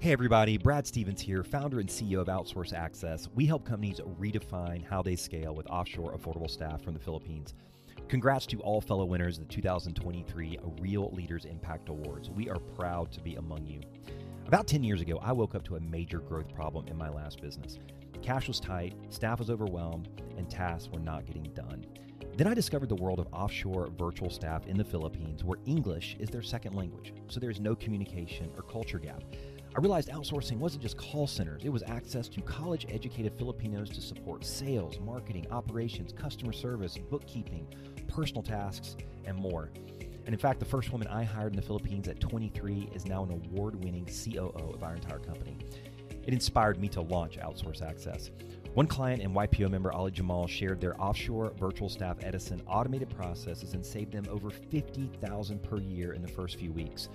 Hey everybody, Brad Stevens here, founder and CEO of Outsource Access. We help companies redefine how they scale with offshore affordable staff from the Philippines. Congrats to all fellow winners of the 2023 Real Leaders Impact Awards. We are proud to be among you. About 10 years ago, I woke up to a major growth problem in my last business. Cash was tight, staff was overwhelmed, and tasks were not getting done. Then I discovered the world of offshore virtual staff in the Philippines where English is their second language, so there's no communication or culture gap. I realized outsourcing wasn't just call centers, it was access to college educated Filipinos to support sales, marketing, operations, customer service, bookkeeping, personal tasks, and more. And in fact, the first woman I hired in the Philippines at 23 is now an award winning COO of our entire company. It inspired me to launch Outsource Access. One client and YPO member, Ali Jamal, shared their offshore virtual staff Edison automated processes and saved them over 50,000 per year in the first few weeks.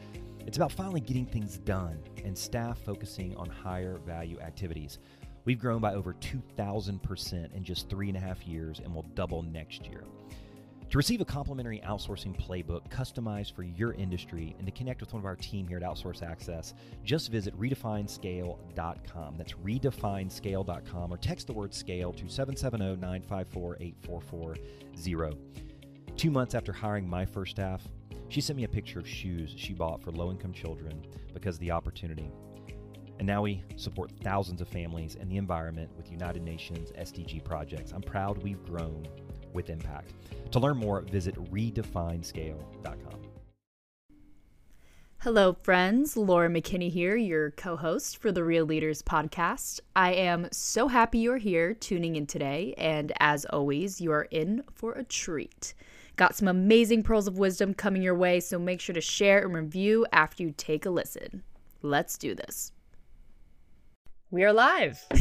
It's about finally getting things done and staff focusing on higher value activities. We've grown by over 2,000% in just three and a half years and will double next year. To receive a complimentary outsourcing playbook customized for your industry and to connect with one of our team here at Outsource Access, just visit redefinescale.com. That's redefinescale.com or text the word scale to 770 954 8440. Two months after hiring my first staff, she sent me a picture of shoes she bought for low income children because of the opportunity. And now we support thousands of families and the environment with United Nations SDG projects. I'm proud we've grown with impact. To learn more, visit redefinescale.com. Hello, friends. Laura McKinney here, your co host for the Real Leaders podcast. I am so happy you're here tuning in today. And as always, you are in for a treat. Got some amazing pearls of wisdom coming your way, so make sure to share and review after you take a listen. Let's do this. We are live.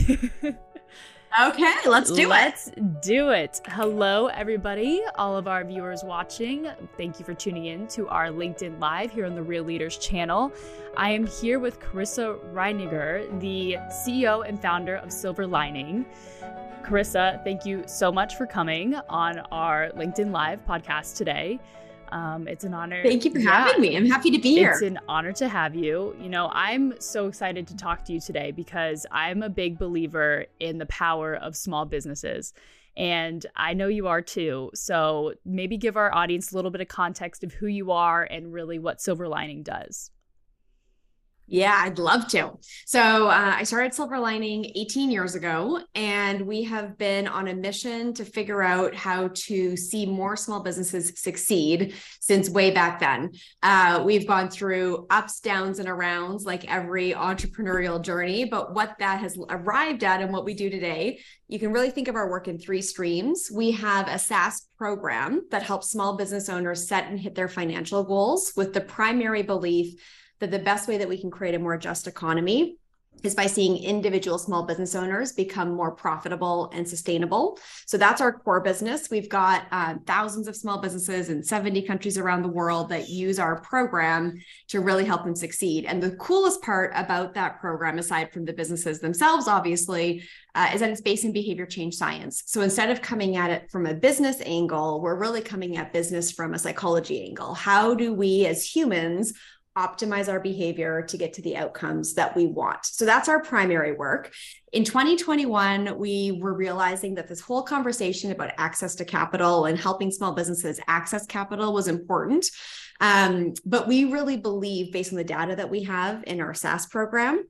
Okay, let's do let's it. Let's do it. Hello, everybody, all of our viewers watching. Thank you for tuning in to our LinkedIn Live here on the Real Leaders channel. I am here with Carissa Reiniger, the CEO and founder of Silver Lining. Carissa, thank you so much for coming on our LinkedIn Live podcast today. Um, it's an honor. Thank you for yeah, having me. I'm happy to be here. It's an honor to have you. You know, I'm so excited to talk to you today because I'm a big believer in the power of small businesses. And I know you are too. So maybe give our audience a little bit of context of who you are and really what Silver Lining does. Yeah, I'd love to. So uh, I started Silver Lining 18 years ago, and we have been on a mission to figure out how to see more small businesses succeed since way back then. Uh, we've gone through ups, downs, and arounds like every entrepreneurial journey, but what that has arrived at and what we do today, you can really think of our work in three streams. We have a SaaS program that helps small business owners set and hit their financial goals with the primary belief that the best way that we can create a more just economy is by seeing individual small business owners become more profitable and sustainable. So that's our core business. We've got uh, thousands of small businesses in 70 countries around the world that use our program to really help them succeed. And the coolest part about that program, aside from the businesses themselves, obviously, uh, is that it's based in behavior change science. So instead of coming at it from a business angle, we're really coming at business from a psychology angle. How do we as humans optimize our behavior to get to the outcomes that we want. So that's our primary work. In 2021, we were realizing that this whole conversation about access to capital and helping small businesses access capital was important. Um, but we really believe, based on the data that we have in our SaaS program,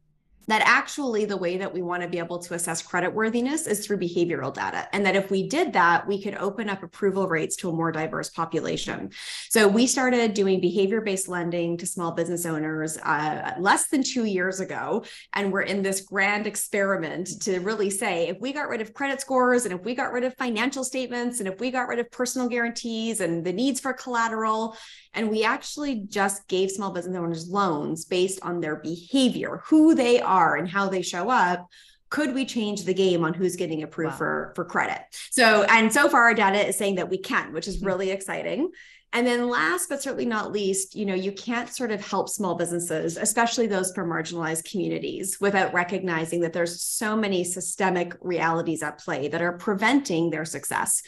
that actually the way that we want to be able to assess credit worthiness is through behavioral data. And that if we did that, we could open up approval rates to a more diverse population. So we started doing behavior based lending to small business owners uh, less than two years ago. And we're in this grand experiment to really say if we got rid of credit scores and if we got rid of financial statements and if we got rid of personal guarantees and the needs for collateral, and we actually just gave small business owners loans based on their behavior, who they are, and how they show up could we change the game on who's getting approved wow. for for credit so and so far our data is saying that we can which is hmm. really exciting and then last but certainly not least, you know, you can't sort of help small businesses, especially those from marginalized communities, without recognizing that there's so many systemic realities at play that are preventing their success.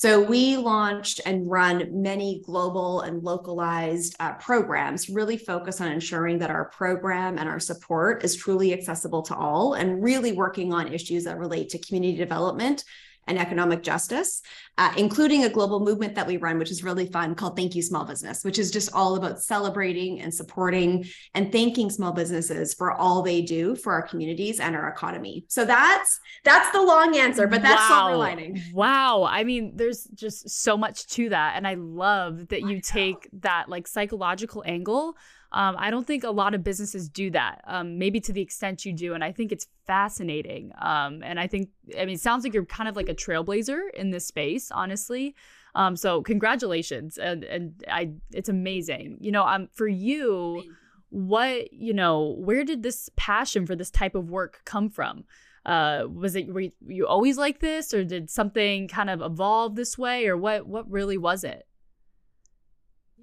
So we launched and run many global and localized uh, programs, really focus on ensuring that our program and our support is truly accessible to all and really working on issues that relate to community development and economic justice, uh, including a global movement that we run, which is really fun called Thank You Small Business, which is just all about celebrating and supporting and thanking small businesses for all they do for our communities and our economy. So that's that's the long answer, but that's wow. silver lining. Wow. I mean, there's just so much to that. And I love that you take that like psychological angle um, I don't think a lot of businesses do that, um, maybe to the extent you do. And I think it's fascinating. Um, and I think, I mean, it sounds like you're kind of like a trailblazer in this space, honestly. Um, so congratulations. And, and I, it's amazing. You know, um, for you, what, you know, where did this passion for this type of work come from? Uh, was it, were you, were you always like this or did something kind of evolve this way or what, what really was it?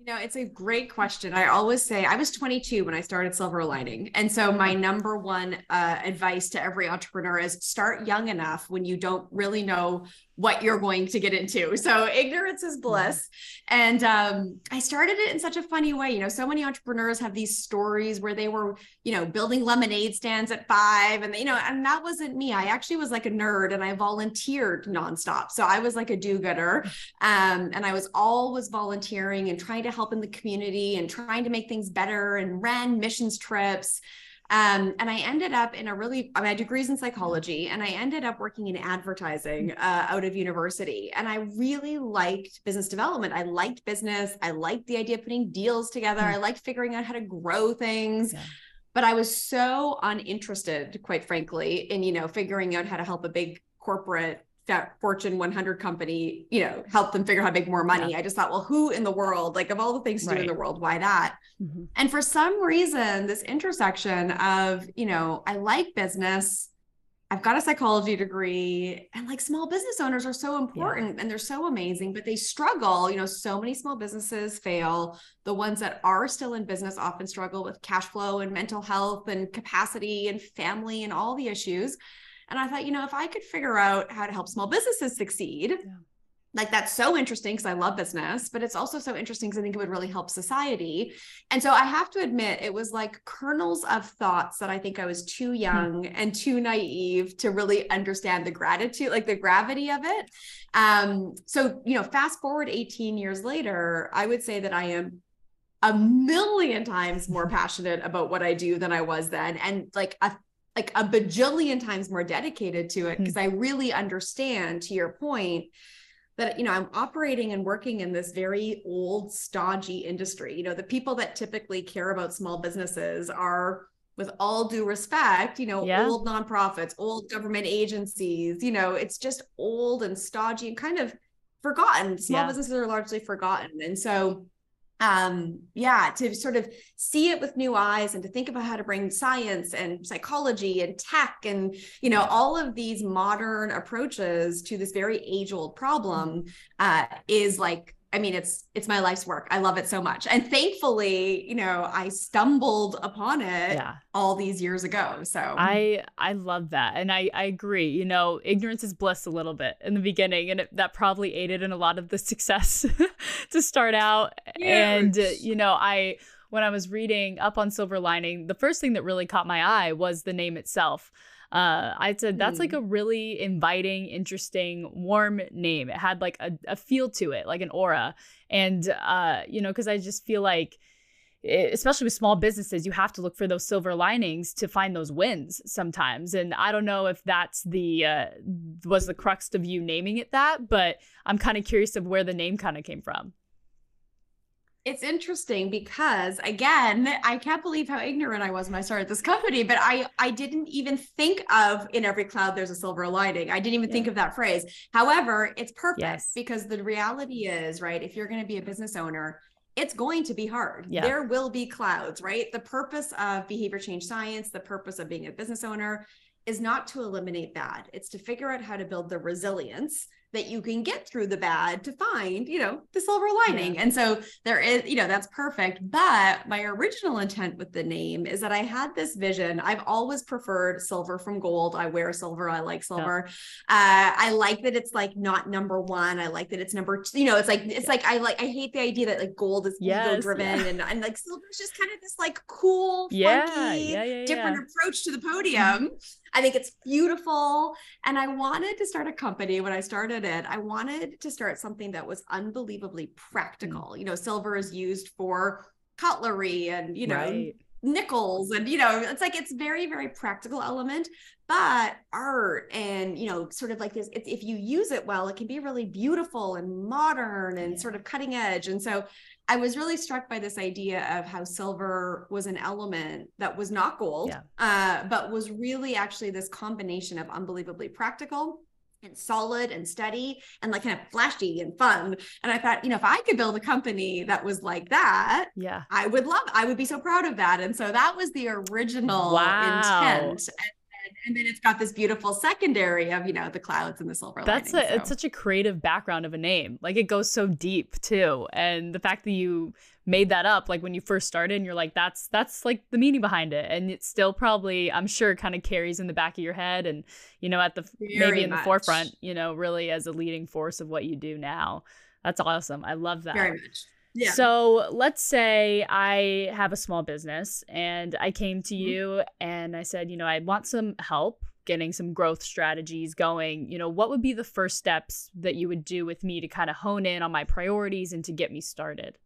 Know, it's a great question. I always say I was 22 when I started Silver Lining. And so my number one uh, advice to every entrepreneur is start young enough when you don't really know what you're going to get into. So ignorance is bliss. And um, I started it in such a funny way. You know, so many entrepreneurs have these stories where they were, you know, building lemonade stands at five and, you know, and that wasn't me. I actually was like a nerd and I volunteered nonstop. So I was like a do-gooder. Um, and I was always volunteering and trying to help in the community and trying to make things better and ran missions trips. Um, and I ended up in a really, I, mean, I had degrees in psychology and I ended up working in advertising uh, out of university. And I really liked business development. I liked business. I liked the idea of putting deals together. Mm. I liked figuring out how to grow things. Yeah. But I was so uninterested, quite frankly, in, you know, figuring out how to help a big corporate that Fortune 100 company, you know, help them figure out how to make more money. Yeah. I just thought, well, who in the world, like of all the things to right. do in the world, why that? Mm-hmm. And for some reason, this intersection of, you know, I like business, I've got a psychology degree, and like small business owners are so important yeah. and they're so amazing, but they struggle. You know, so many small businesses fail. The ones that are still in business often struggle with cash flow and mental health and capacity and family and all the issues. And I thought, you know, if I could figure out how to help small businesses succeed, yeah. like that's so interesting because I love business, but it's also so interesting because I think it would really help society. And so I have to admit, it was like kernels of thoughts that I think I was too hmm. young mm-hmm. and too naive to really understand the gratitude, like the gravity of it. Um, so, you know, fast forward 18 years later, I would say that I am a million times more passionate about what I do than I was then, and like a like a bajillion times more dedicated to it because hmm. I really understand to your point that you know I'm operating and working in this very old stodgy industry. You know, the people that typically care about small businesses are with all due respect, you know, yeah. old nonprofits, old government agencies, you know, it's just old and stodgy and kind of forgotten. Small yeah. businesses are largely forgotten. And so um yeah to sort of see it with new eyes and to think about how to bring science and psychology and tech and you know all of these modern approaches to this very age old problem uh is like I mean, it's it's my life's work. I love it so much, and thankfully, you know, I stumbled upon it yeah. all these years ago. So I I love that, and I I agree. You know, ignorance is bliss a little bit in the beginning, and it, that probably aided in a lot of the success to start out. Huge. And uh, you know, I when I was reading up on Silver Lining, the first thing that really caught my eye was the name itself uh, I said that's mm. like hmm. a really inviting, interesting, warm name. It had like a, a feel to it, like an aura. And, uh, you know, because I just feel like, especially with small businesses, you have to look for those silver linings to find those wins sometimes. And I don't know if that's the, uh, was the crux of you naming it that, but I'm kind of curious of where the name kind of came from it's interesting because again i can't believe how ignorant i was when i started this company but i i didn't even think of in every cloud there's a silver lining i didn't even yeah. think of that phrase however it's perfect yes. because the reality is right if you're going to be a business owner it's going to be hard yeah. there will be clouds right the purpose of behavior change science the purpose of being a business owner is not to eliminate bad it's to figure out how to build the resilience that you can get through the bad to find, you know, the silver lining. Yeah. And so there is, you know, that's perfect. But my original intent with the name is that I had this vision. I've always preferred silver from gold. I wear silver. I like silver. Uh, I like that it's like not number one. I like that it's number two. You know, it's like, it's like, I like, I hate the idea that like gold is Yes, ego driven yeah. and, and like silver is just kind of this like cool, Yeah, funky, yeah, yeah, different approach to the podium. I think it's beautiful. And I wanted to start a company when I started it. I wanted to start something that was unbelievably practical. Mm. You know, silver is used for cutlery and, you know, right. nickels and you know it's like it's very very practical element but art and you know sort of like this if, if you use it well it can be really beautiful and modern and Yeah. sort of cutting edge and so i was really struck by this idea of how silver was an element that was not gold Yeah. uh, but was really actually this combination of unbelievably practical and solid and steady and like kind of flashy and fun and i thought you know if i could build a company that was like that Yeah. I would love, I would be so proud of that. And so that was the original Wow. intent. And, and, then it's got this beautiful secondary of, you know, the clouds and the silver That's lining. a, it's such a creative background of a name. Like it goes so deep too. And the fact that you made that up like when you first started and you're like that's that's like the meaning behind it and it still probably I'm sure kind of carries in the back of your head and you know at the maybe Very in the forefront, you know, really as a leading force of what you do now. That's awesome. I love that. very much. Yeah. So let's say I have a small business and I came to Mhm. you and I said, you know, I want some help getting some growth strategies going. You know, what would be the first steps that you would do with me to kind of hone in on my priorities and to get me started?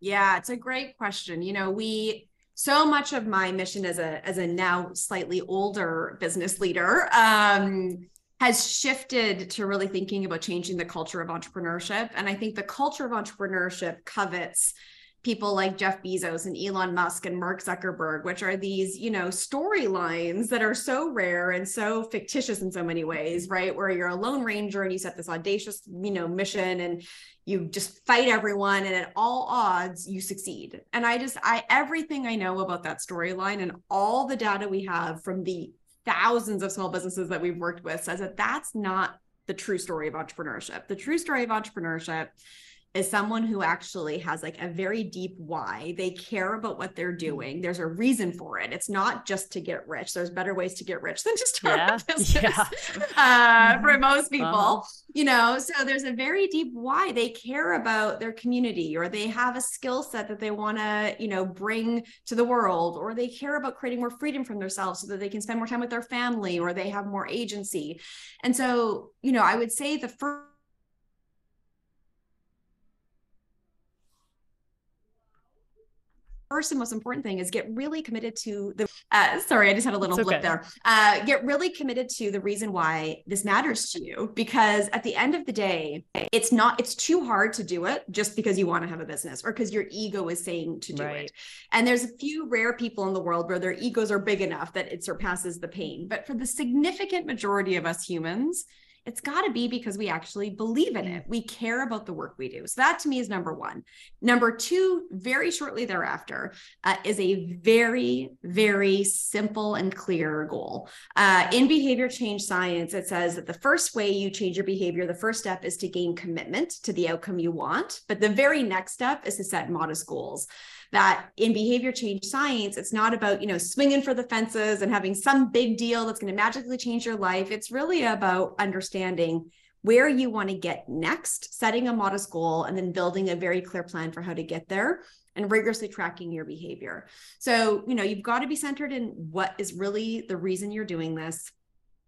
Yeah, it's a great question. You know, we so much of my mission as a as a now slightly older business leader um has shifted to really thinking about changing the culture of entrepreneurship and I think the culture of entrepreneurship covets people like Jeff Bezos and Elon Musk and Mark Zuckerberg which are these, you know, storylines that are so rare and so fictitious in so many ways, right? Where you're a lone ranger and you set this audacious, you know, mission and you just fight everyone and at all odds you succeed and i just i everything i know about that storyline and all the data we have from the thousands of small businesses that we've worked with says that that's not the true story of entrepreneurship. The true story of entrepreneurship is someone who actually has like a very deep why. They care about what they're doing. There's a reason for it. It's not just to get rich. There's better ways to get rich than to start Yeah, a business yeah. uh, for most people. Uh-huh. You know, so there's a very deep why. They care about their community or they have a skill set that they want to, you know, bring to the world or they care about creating more freedom from themselves so that they can spend more time with their family or they have more agency. And so, you know, I would say the first first and most important thing is get really committed to the uh, sorry i just had a little It's blip okay. there uh, get really committed to the reason why this matters to you because at the end of the day it's not it's too hard to do it just because you want to have a business or because your ego is saying to do Right. it and there's a few rare people in the world where their egos are big enough that it surpasses the pain but for the significant majority of us humans it's got to be because we actually believe in it. We care about the work we do. So that to me is number one. Number two, very shortly thereafter, uh, is a very, very simple and clear goal. Uh, in behavior change science, it says that the first way you change your behavior, the first step is to gain commitment to the outcome you want. But the very next step is to set modest goals that in behavior change science it's not about you know swinging for the fences and having some big deal that's going to magically change your life. It's really about understanding where you want to get next setting a modest goal and then building a very clear plan for how to get there and rigorously tracking your behavior. So you know you've got to be centered in what is really the reason you're doing this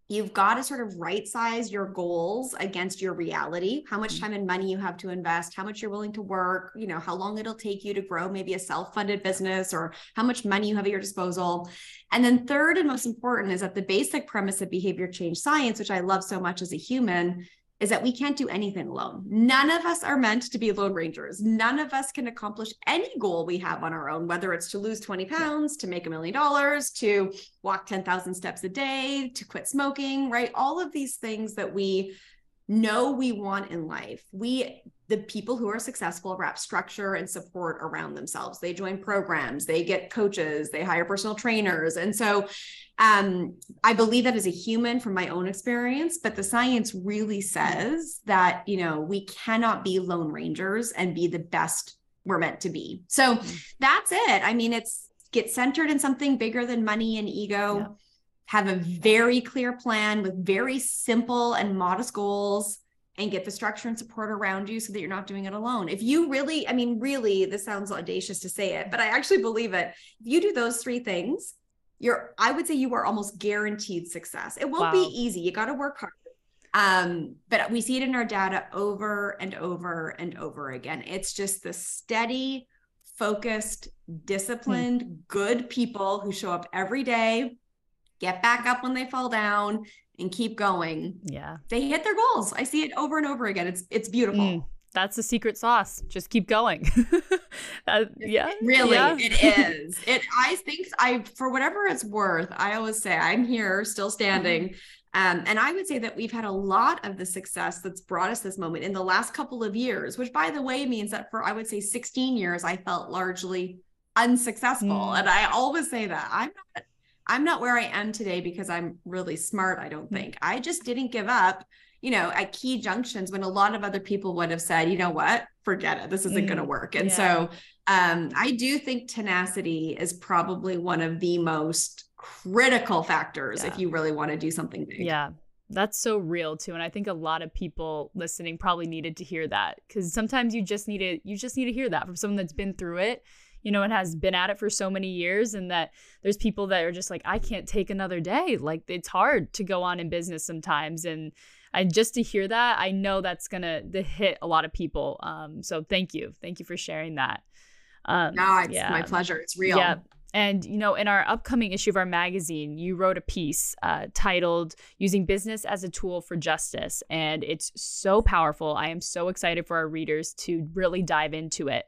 You've got to sort of right size your goals against your reality, how much mm-hmm. time and money you have to invest, how much you're willing to work, you know, how long it'll take you to grow maybe a self funded business or how much money you have at your disposal. And then, third and most important is that the basic premise of behavior change science, which I love so much as a human, is that we can't do anything alone. None of us are meant to be lone rangers. None of us can accomplish any goal we have on our own, whether it's to lose 20 pounds, to make a million dollars, to walk 10,000 steps a day, to quit smoking, right? All of these things that we know we want in life. We the people who are successful wrap structure and support around themselves. They join programs, they get coaches, they hire personal trainers. And so um, I believe that as a human from my own experience, but the science really says that, you know, we cannot be lone rangers and be the best we're meant to be. So mm-hmm. that's it. I mean, it's get centered in something bigger than money and ego. Yeah. Have a very clear plan with very simple and modest goals and get the structure and support around you so that you're not doing it alone. If you really, I mean, really, this sounds audacious to say it, but I actually believe it. If you do those three things, you're, I would say you are almost guaranteed success. It won't wow. be easy. You got to work hard. Um, but we see it in our data over and over and over again. It's just the steady, focused, disciplined, hmm. good people who show up every day, get back up when they fall down, and keep going. Yeah. They hit their goals. I see it over and over again. It's it's beautiful. Mm, that's the secret sauce. Just keep going. uh, yeah. Really, yeah. it is. It I think I for whatever it's worth, I always say I'm here still standing. Mm-hmm. Um, and I would say that we've had a lot of the success that's brought us this moment in the last couple of years, which by the way means that for I would say 16 years, I felt largely unsuccessful. Mm. And I always say that I'm not I'm not where I am today because I'm really smart, I don't mm. think. I just didn't give up, you know, at key junctions when a lot of other people would have said, you know what, forget it, this isn't mm, going to work. And yeah. so um, I do think tenacity is probably one of the most critical factors yeah. if you really want to do something big. Yeah. That's so real too and I think a lot of people listening probably needed to hear that cuz sometimes you just need to you just need to hear that from someone that's been through it you know, and has been at it for so many years, and that there's people that are just like, I can't take another day. Like it's hard to go on in business sometimes, and I just to hear that, I know that's gonna to hit a lot of people. Um, so thank you, thank you for sharing that. Um, no, it's yeah. my pleasure. It's real. Yeah. And, you know, in our upcoming issue of our magazine, you wrote a piece uh, titled Using Business as a Tool for Justice. And it's so powerful. I am so excited for our readers to really dive into it.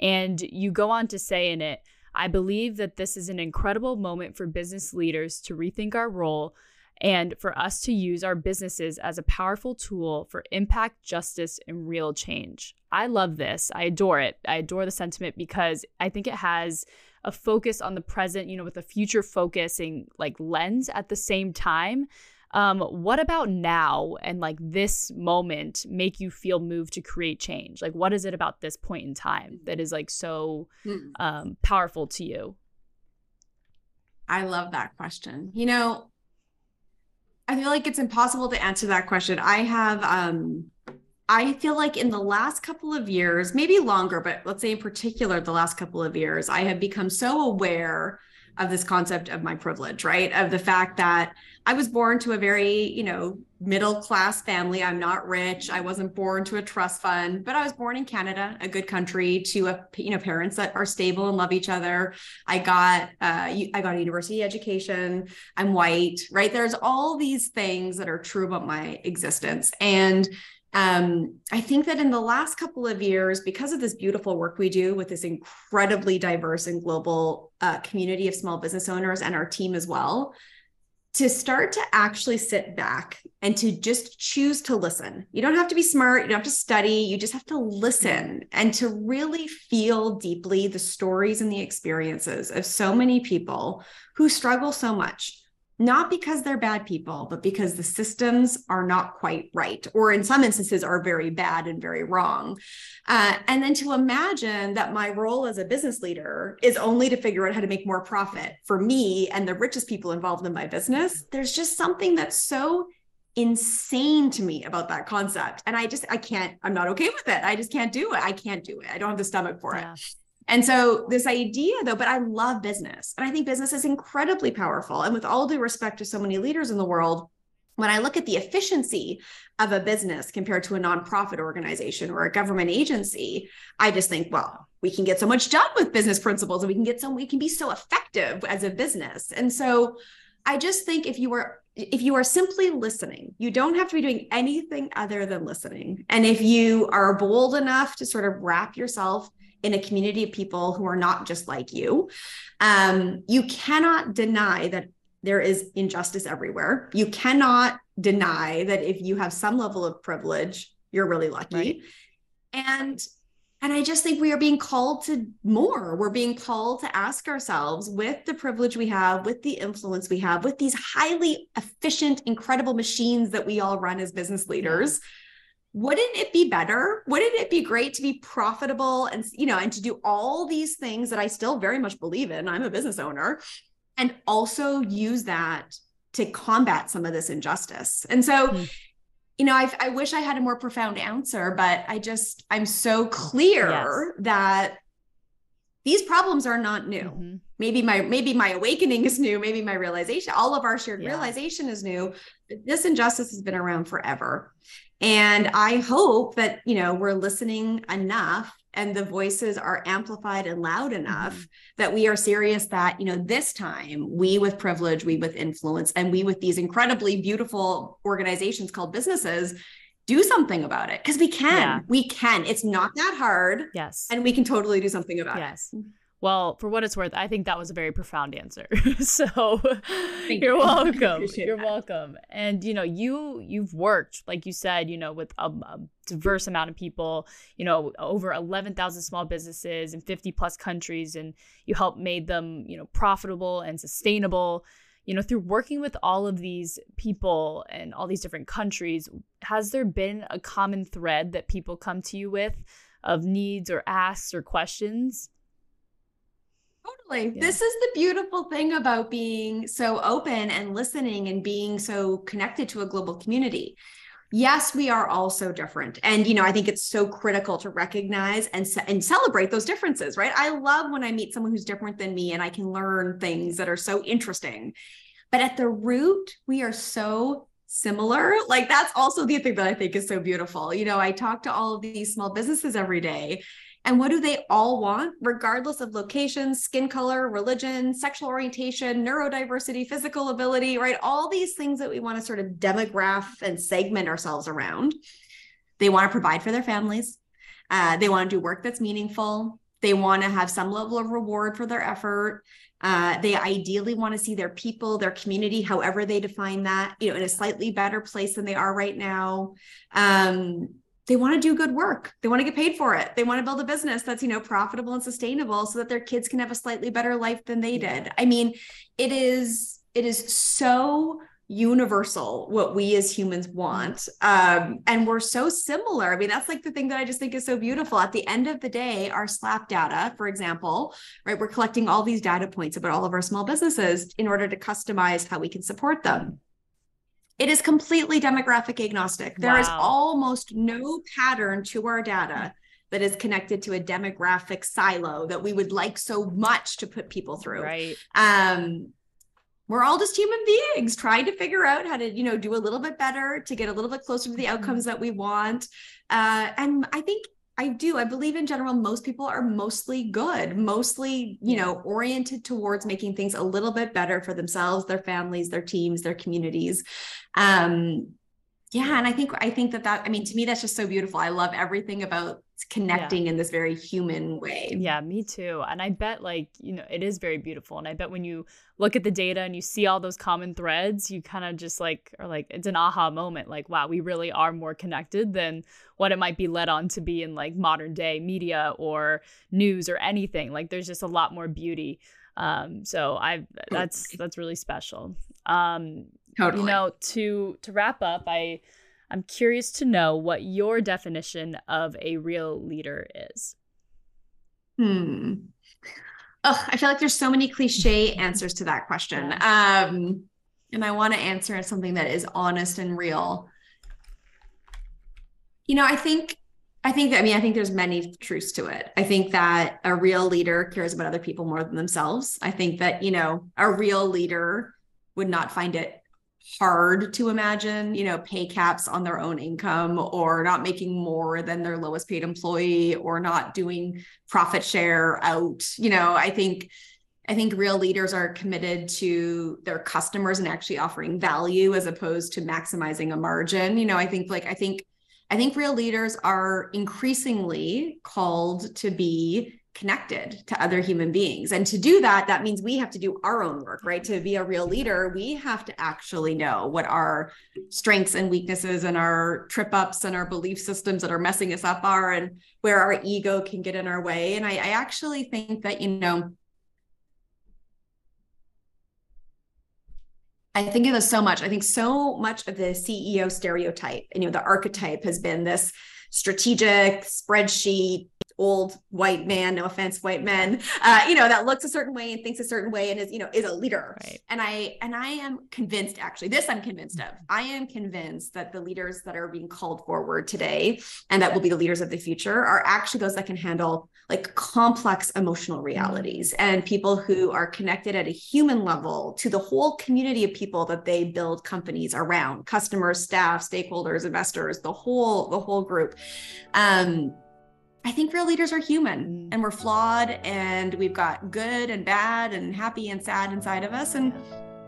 And you go on to say in it, I believe that this is an incredible moment for business leaders to rethink our role and for us to use our businesses as a powerful tool for impact, justice, and real change. I love this. I adore it. I adore the sentiment because I think it has a focus on the present, you know, with a future focusing like lens at the same time. Um, what about now and like this moment make you feel moved to create change? Like, what is it about this point in time that is like so hmm. um, powerful to you? I love that question. You know, I feel like it's impossible to answer that question. I have, um, I feel like in the last couple of years, maybe longer, but let's say in particular, the last couple of years, I have become so aware of this concept of my privilege, right? Of the fact that I was born to a very, you know, middle class family. I'm not rich. I wasn't born to a trust fund, but I was born in Canada, a good country, to a you know parents that are stable and love each other. I got uh, I got a university education. I'm white, right? There's all these things that are true about my existence, and um, I think that in the last couple of years, because of this beautiful work we do with this incredibly diverse and global uh, community of small business owners and our team as well, to start to actually sit back and to just choose to listen. You don't have to be smart, you don't have to study, you just have to listen and to really feel deeply the stories and the experiences of so many people who struggle so much not because they're bad people, but because the systems are not quite right, or in some instances are very bad and very wrong. Uh, and then to imagine that my role as a business leader is only to figure out how to make more profit for me and the richest people involved in my business, there's just something that's so insane to me about that concept. And I just, I can't, I'm not okay with it. I just can't do it. I can't do it. I don't have the stomach for yeah. it. And so this idea though, but I love business and I think business is incredibly powerful. And with all due respect to so many leaders in the world, when I look at the efficiency of a business compared to a nonprofit organization or a government agency, I just think, well, we can get so much done with business principles and we can get some, we can be so effective as a business. And so I just think if you are if you are simply listening, you don't have to be doing anything other than listening. And if you are bold enough to sort of wrap yourself in a community of people who are not just like you. Um, you cannot deny that there is injustice everywhere. You cannot deny that if you have some level of privilege, you're really lucky. Right. And and I just think we are being called to more. We're being called to ask ourselves with the privilege we have, with the influence we have, with these highly efficient, incredible machines that we all run as business leaders. Yeah. Wouldn't it be better? Wouldn't it be great to be profitable and you know and to do all these things that I still very much believe in? I'm a business owner and also use that to combat some of this injustice. And so mm you know, I, I wish I had a more profound answer, but I just, I'm so clear yes. that these problems are not new. Mm-hmm. Maybe my, maybe my awakening is new. Maybe my realization, all of our shared yeah. realization is new. But this injustice has been around forever. And I hope that, you know, we're listening enough and the voices are amplified and loud enough mm-hmm. that we are serious that you know this time we with privilege we with influence and we with these incredibly beautiful organizations called businesses do something about it because we can yeah. we can it's not that hard yes and we can totally do something about it. yes. it well, for what it's worth, I think that was a very profound answer. so you're welcome. You're that. welcome. And you know, you you've worked, like you said, you know, with a, a diverse amount of people, you know, over 11,000 small businesses in 50 plus countries and you helped made them, you know, profitable and sustainable. You know, through working with all of these people and all these different countries, has there been a common thread that people come to you with of needs or asks or questions? Totally. Yeah. This is the beautiful thing about being so open and listening and being so connected to a global community. Yes, we are all so different. And you know, I think it's so critical to recognize and and celebrate those differences, right? I love when I meet someone who's different than me and I can learn things that are so interesting. But at the root, we are so similar. Like that's also the thing that I think is so beautiful. You know, I talk to all of these small businesses every day and what do they all want, regardless of location, skin color, religion, sexual orientation, neurodiversity, physical ability, right? All these things that we want to sort of demograph and segment ourselves around. They want to provide for their families. Uh, they want to do work that's meaningful. They want to have some level of reward for their effort. Uh, they ideally want to see their people, their community, however they define that, you know, in a slightly better place than they are right now. Um, they want to do good work. They want to get paid for it. They want to build a business that's, you know, profitable and sustainable so that their kids can have a slightly better life than they did. I mean, it is it is so universal what we as humans want um, and we're so similar i mean that's like the thing that i just think is so beautiful at the end of the day our slap data for example right we're collecting all these data points about all of our small businesses in order to customize how we can support them it is completely demographic agnostic. There wow. is almost no pattern to our data that is connected to a demographic silo that we would like so much to put people through. Right. Um, we're all just human beings trying to figure out how to, you know, do a little bit better to get a little bit closer to the mm-hmm. outcomes that we want. Uh, and I think I do. I believe in general, most people are mostly good, mostly, you know, oriented towards making things a little bit better for themselves, their families, their teams, their communities. Um, yeah. And I think, I think that that, I mean, to me, that's just so beautiful. I love everything about connecting yeah. in this very human way. Yeah, me too. And I bet like, you know, it is very beautiful. And I bet when you look at the data and you see all those common threads, you kind of just like are like it's an aha moment like wow, we really are more connected than what it might be led on to be in like modern day media or news or anything. Like there's just a lot more beauty. Um so I that's that's really special. Um totally. you know, to to wrap up, I I'm curious to know what your definition of a real leader is. Hmm. Oh, I feel like there's so many cliche answers to that question. Um, and I want to answer something that is honest and real. You know, I think I think that, I mean, I think there's many truths to it. I think that a real leader cares about other people more than themselves. I think that, you know, a real leader would not find it hard to imagine, you know, pay caps on their own income or not making more than their lowest paid employee or not doing profit share out. You know, I think I think real leaders are committed to their customers and actually offering value as opposed to maximizing a margin. You know, I think like I think I think real leaders are increasingly called to be connected to other human beings. And to do that, that means we have to do our own work, right? To be a real leader, we have to actually know what our strengths and weaknesses and our trip ups and our belief systems that are messing us up are and where our ego can get in our way. And I, I actually think that, you know, I think of this so much. I think so much of the CEO stereotype you know the archetype has been this strategic spreadsheet old white man no offense white men uh, you know that looks a certain way and thinks a certain way and is you know is a leader. Right. and i and i am convinced actually this i'm convinced of. I am convinced that the leaders that are being called forward today and that will be the leaders of the future are actually those that can handle like complex emotional realities and people who are connected at a human level to the whole community of people that they build companies around customers staff stakeholders investors the whole the whole group. Um I think real leaders are human mm. and we're flawed and we've got good and bad and happy and sad inside of us. And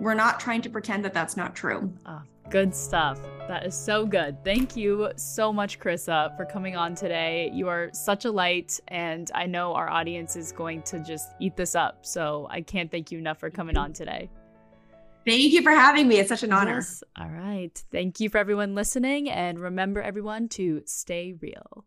we're not trying to pretend that that's not true. Oh, good stuff. That is so good. Thank you so much, Carissa, for coming on today. You are such a light, and I know our audience is going to just eat this up. So I can't thank you enough for coming on today. Thank you for having me. It's such an honor. Yes. All right. Thank you for everyone listening. And remember, everyone, to stay real.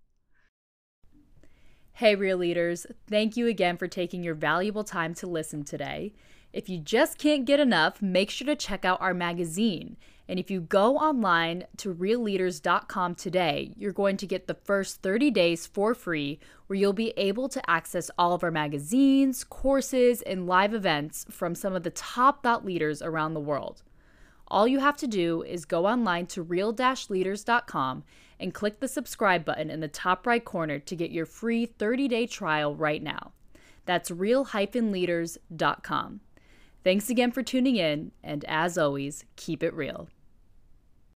Hey, Real Leaders, thank you again for taking your valuable time to listen today. If you just can't get enough, make sure to check out our magazine. And if you go online to realleaders.com today, you're going to get the first 30 days for free, where you'll be able to access all of our magazines, courses, and live events from some of the top thought leaders around the world. All you have to do is go online to real-leaders.com and click the subscribe button in the top right corner to get your free 30 day trial right now. That's real leaders.com. Thanks again for tuning in, and as always, keep it real.